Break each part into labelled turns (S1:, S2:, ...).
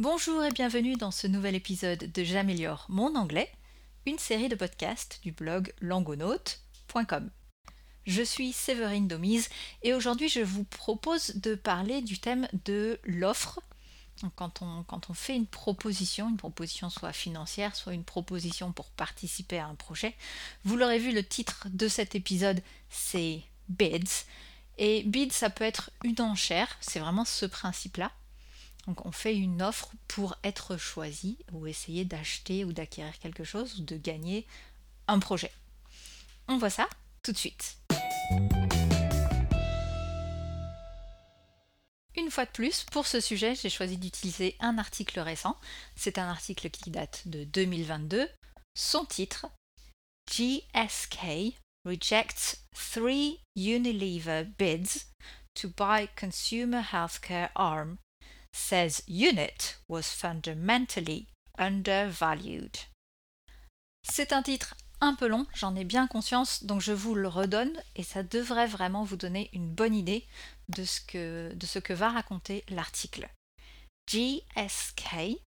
S1: Bonjour et bienvenue dans ce nouvel épisode de J'améliore mon anglais, une série de podcasts du blog langonaute.com. Je suis Séverine Domise et aujourd'hui je vous propose de parler du thème de l'offre. Quand on, fait une proposition, une proposition soit financière, soit une proposition pour participer à un projet, vous l'aurez vu, le titre de cet épisode c'est Bids. Et bid, ça peut être une enchère, c'est vraiment ce principe-là. Donc on fait une offre pour être choisi ou essayer d'acheter ou d'acquérir quelque chose ou de gagner un projet. On voit ça tout de suite. Une fois de plus, pour ce sujet, j'ai choisi d'utiliser un article récent. C'est un article qui date de 2022. Son titre GSK rejects three Unilever bids to buy consumer healthcare arm says unit was fundamentally undervalued. C'est un titre un peu long, j'en ai bien conscience, donc je vous le redonne et ça devrait vraiment vous donner une bonne idée de ce que, de ce que va raconter l'article. GSK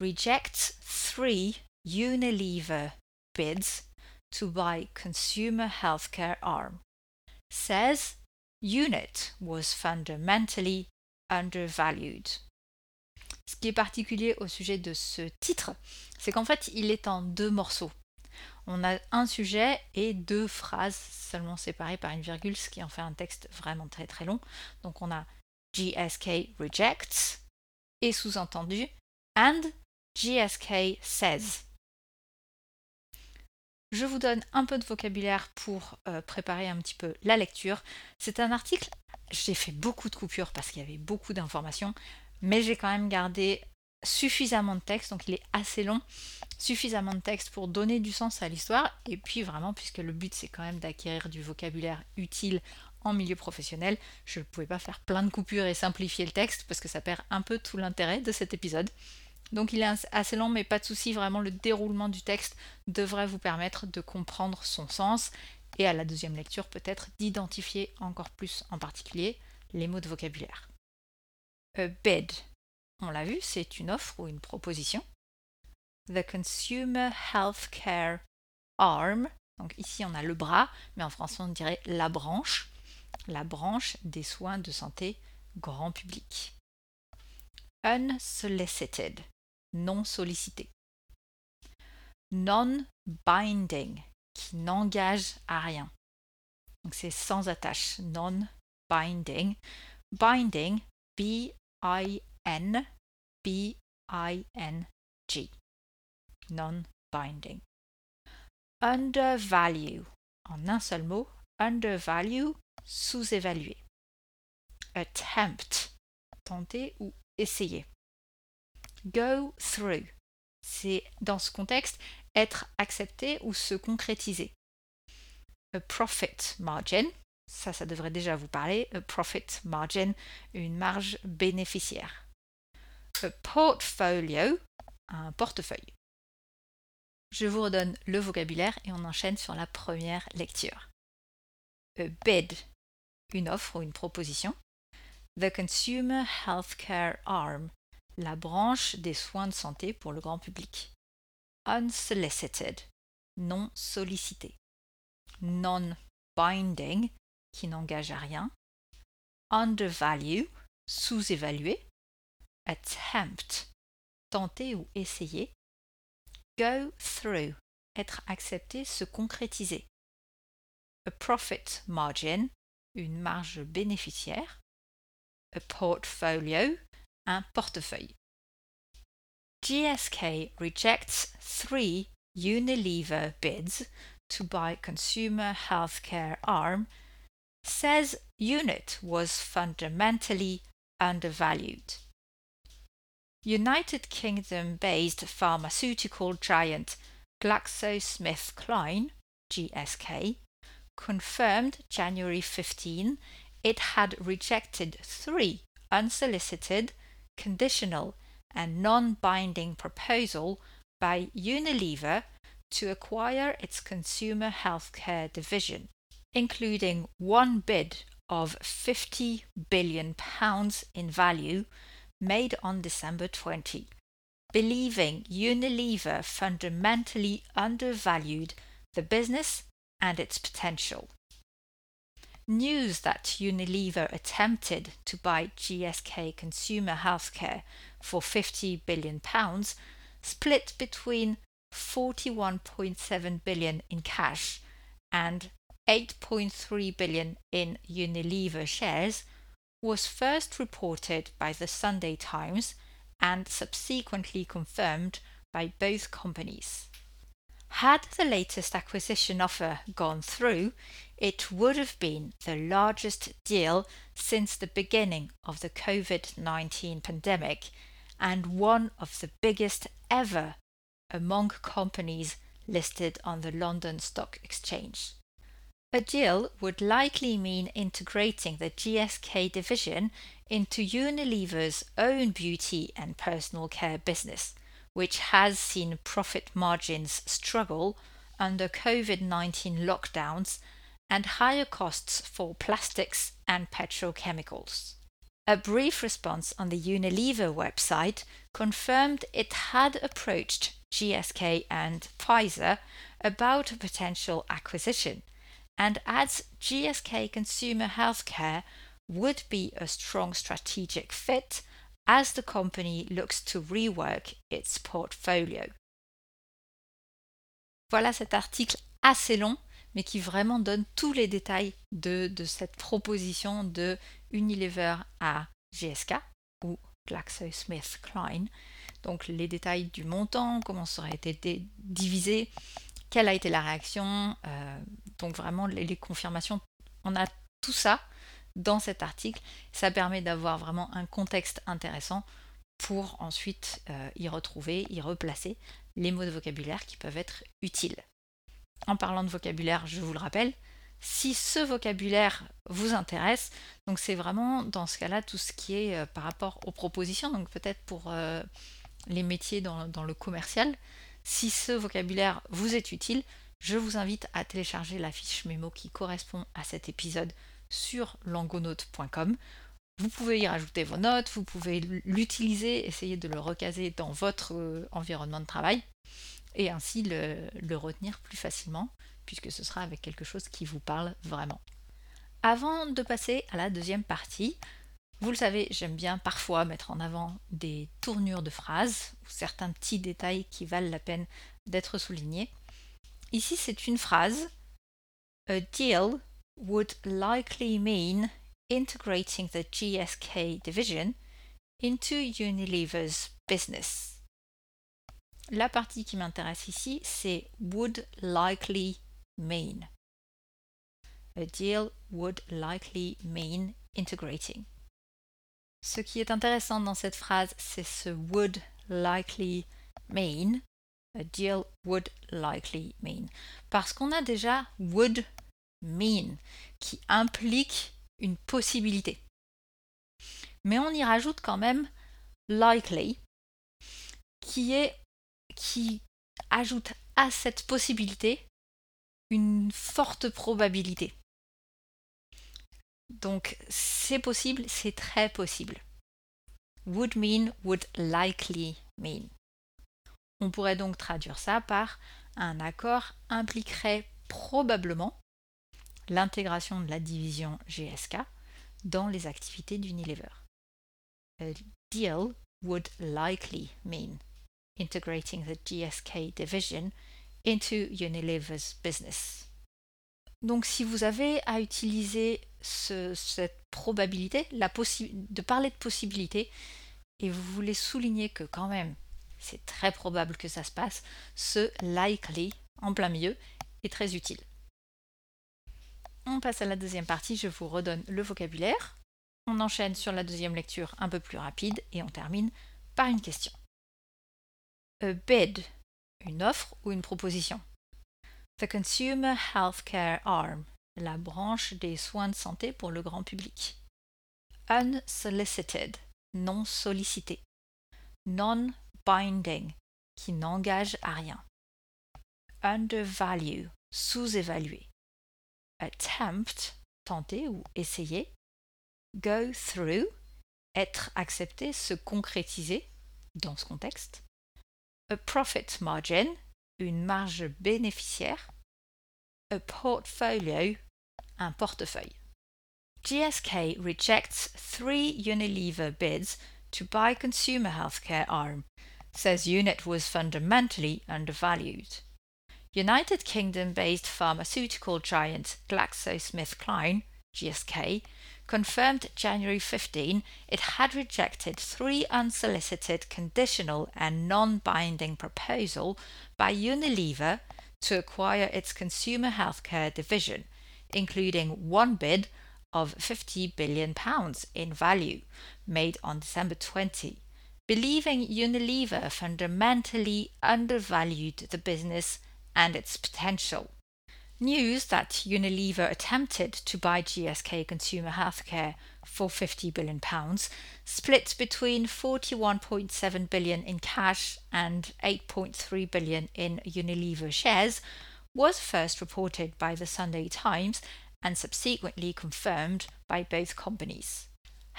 S1: rejects three Unilever bids to buy consumer healthcare arm. Says unit was fundamentally undervalued. Ce qui est particulier au sujet de ce titre, c'est qu'en fait, il est en deux morceaux. On a un sujet et deux phrases seulement séparées par une virgule, ce qui en fait un texte vraiment très très long. Donc on a GSK rejects et sous-entendu and GSK says. Je vous donne un peu de vocabulaire pour euh, préparer un petit peu la lecture. C'est un article, j'ai fait beaucoup de coupures parce qu'il y avait beaucoup d'informations, mais j'ai quand même gardé suffisamment de texte, donc il est assez long, suffisamment de texte pour donner du sens à l'histoire, et puis vraiment, puisque le but c'est quand même d'acquérir du vocabulaire utile en milieu professionnel, je ne pouvais pas faire plein de coupures et simplifier le texte parce que ça perd un peu tout l'intérêt de cet épisode. Donc il est assez long, mais pas de souci, vraiment le déroulement du texte devrait vous permettre de comprendre son sens et à la deuxième lecture peut-être d'identifier encore plus en particulier les mots de vocabulaire. A bid, on l'a vu, c'est une offre ou une proposition. The Consumer Healthcare Arm, donc ici on a le bras, mais en français on dirait la branche, la branche des soins de santé grand public. Unsolicited, non sollicité. Non-binding, qui n'engage à rien. Donc c'est sans attache. Non-binding. Binding, B-I-N, B-I-N-G. Non-binding. Undervalue, en un seul mot, undervalue, sous-évaluer. Attempt, tenter ou essayer go through. C'est dans ce contexte être accepté ou se concrétiser. A profit margin, ça, ça devrait déjà vous parler. A profit margin, une marge bénéficiaire. A portfolio, un portefeuille. Je vous redonne le vocabulaire et on enchaîne sur la première lecture. A bid, une offre ou une proposition. The Consumer Healthcare Arm, la branche des soins de santé pour le grand public. Unsolicited, non sollicité. Non-binding, qui n'engage à rien. Undervalue, sous-évalué. Attempt, tenter ou essayer. Go through, être accepté, se concrétiser. A profit margin, une marge bénéficiaire. A portfolio, un portefeuille. GSK rejects three Unilever bids to buy consumer healthcare arm, says unit was fundamentally undervalued. United Kingdom based pharmaceutical giant GlaxoSmithKline, GSK, confirmed January 15 it had rejected three unsolicited conditional and non-binding proposal by Unilever to acquire its consumer healthcare division, including one bid of 50 billion pounds in value made on December 20, believing Unilever fundamentally undervalued the business and its potential. News that Unilever attempted to buy GSK Consumer Healthcare for 50 billion pounds split between 41.7 billion in cash and 8.3 billion in Unilever shares was first reported by the Sunday Times and subsequently confirmed by both companies. Had the latest acquisition offer gone through, it would have been the largest deal since the beginning of the COVID 19 pandemic and one of the biggest ever among companies listed on the London Stock Exchange. A deal would likely mean integrating the GSK division into Unilever's own beauty and personal care business, which has seen profit margins struggle under COVID 19 lockdowns and higher costs for plastics and petrochemicals. A brief response on the Unilever website confirmed it had approached GSK and Pfizer about a potential acquisition and adds GSK Consumer Healthcare would be a strong strategic fit as the company looks to rework its portfolio. Voilà cet article assez long, mais qui vraiment donne tous les détails de, cette proposition de Unilever à GSK ou GlaxoSmithKline. Donc les détails du montant, comment ça aurait été divisé, quelle a été la réaction, euh, donc vraiment les, confirmations. On a tout ça dans cet article. Ça permet d'avoir vraiment un contexte intéressant pour ensuite euh, y retrouver, y replacer les mots de vocabulaire qui peuvent être utiles. En parlant de vocabulaire, je vous le rappelle, si ce vocabulaire vous intéresse, donc c'est vraiment dans ce cas-là tout ce qui est euh, par rapport aux propositions, donc peut-être pour les métiers dans, le commercial, si ce vocabulaire vous est utile, je vous invite à télécharger la fiche mémo qui correspond à cet épisode sur langonote.com. Vous pouvez y rajouter vos notes, vous pouvez l'utiliser, essayer de le recaser dans votre euh, environnement de travail et ainsi le, retenir plus facilement puisque ce sera avec quelque chose qui vous parle vraiment. Avant de passer à la deuxième partie, vous le savez, j'aime bien parfois mettre en avant des tournures de phrases ou certains petits détails qui valent la peine d'être soulignés. Ici, c'est une phrase. A deal would likely mean integrating the GSK division into Unilever's business. La partie qui m'intéresse ici, c'est would likely mean. A deal would likely mean integrating. Ce qui est intéressant dans cette phrase, c'est ce would likely mean. A deal would likely mean. Parce qu'on a déjà would mean qui implique une possibilité. Mais on y rajoute quand même likely qui est qui ajoute à cette possibilité une forte probabilité. Donc c'est possible, c'est très possible. Would mean, would likely mean. On pourrait donc traduire ça par un accord impliquerait probablement l'intégration de la division GSK dans les activités d'Unilever. A deal would likely mean integrating the GSK division into Unilever's business. Donc si vous avez à utiliser cette probabilité, la de parler de possibilité, et vous voulez souligner que quand même c'est très probable que ça se passe, ce likely en plein milieu est très utile. On passe à la deuxième partie, je vous redonne le vocabulaire. On enchaîne sur la deuxième lecture un peu plus rapide et on termine par une question. A bid, une offre ou une proposition? The Consumer Healthcare Arm, la branche des soins de santé pour le grand public. Unsolicited, non sollicité. Non-binding, qui n'engage à rien. Undervalue, sous-évalué. Attempt, tenter ou essayer. Go through, être accepté, se concrétiser dans ce contexte. A profit margin, une marge bénéficiaire. A portfolio, un portefeuille. GSK rejects three Unilever bids to buy consumer healthcare arm, says unit was fundamentally undervalued. United Kingdom based pharmaceutical giant GlaxoSmithKline, GSK, confirmed January 15 it had rejected three unsolicited conditional and non binding proposal by Unilever to acquire its consumer healthcare division, including one bid of 50 billion pounds in value made on December 20, believing Unilever fundamentally undervalued the business and its potential. News that Unilever attempted to buy GSK Consumer Healthcare for 50 billion pounds, split between 41.7 billion in cash and 8.3 billion in Unilever shares, was first reported by the Sunday Times and subsequently confirmed by both companies.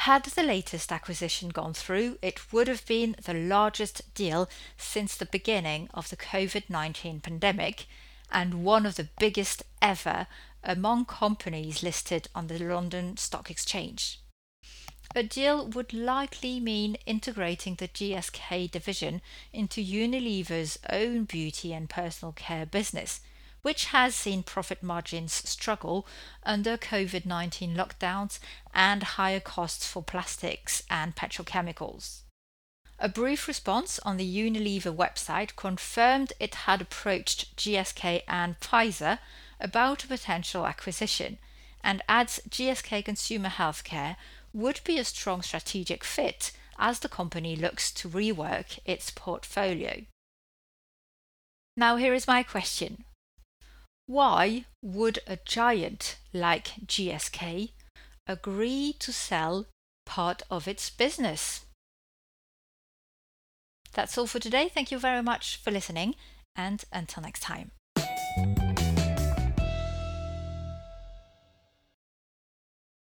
S1: Had the latest acquisition gone through, it would have been the largest deal since the beginning of the COVID 19 pandemic and one of the biggest ever among companies listed on the London Stock Exchange. A deal would likely mean integrating the GSK division into Unilever's own beauty and personal care business, which has seen profit margins struggle under COVID 19 lockdowns and higher costs for plastics and petrochemicals. A brief response on the Unilever website confirmed it had approached GSK and Pfizer about a potential acquisition and adds GSK Consumer Healthcare would be a strong strategic fit as the company looks to rework its portfolio. Now, here is my question why would a giant like GSK agree to sell part of its business? That's all for today. Thank you very much for listening, and until next time.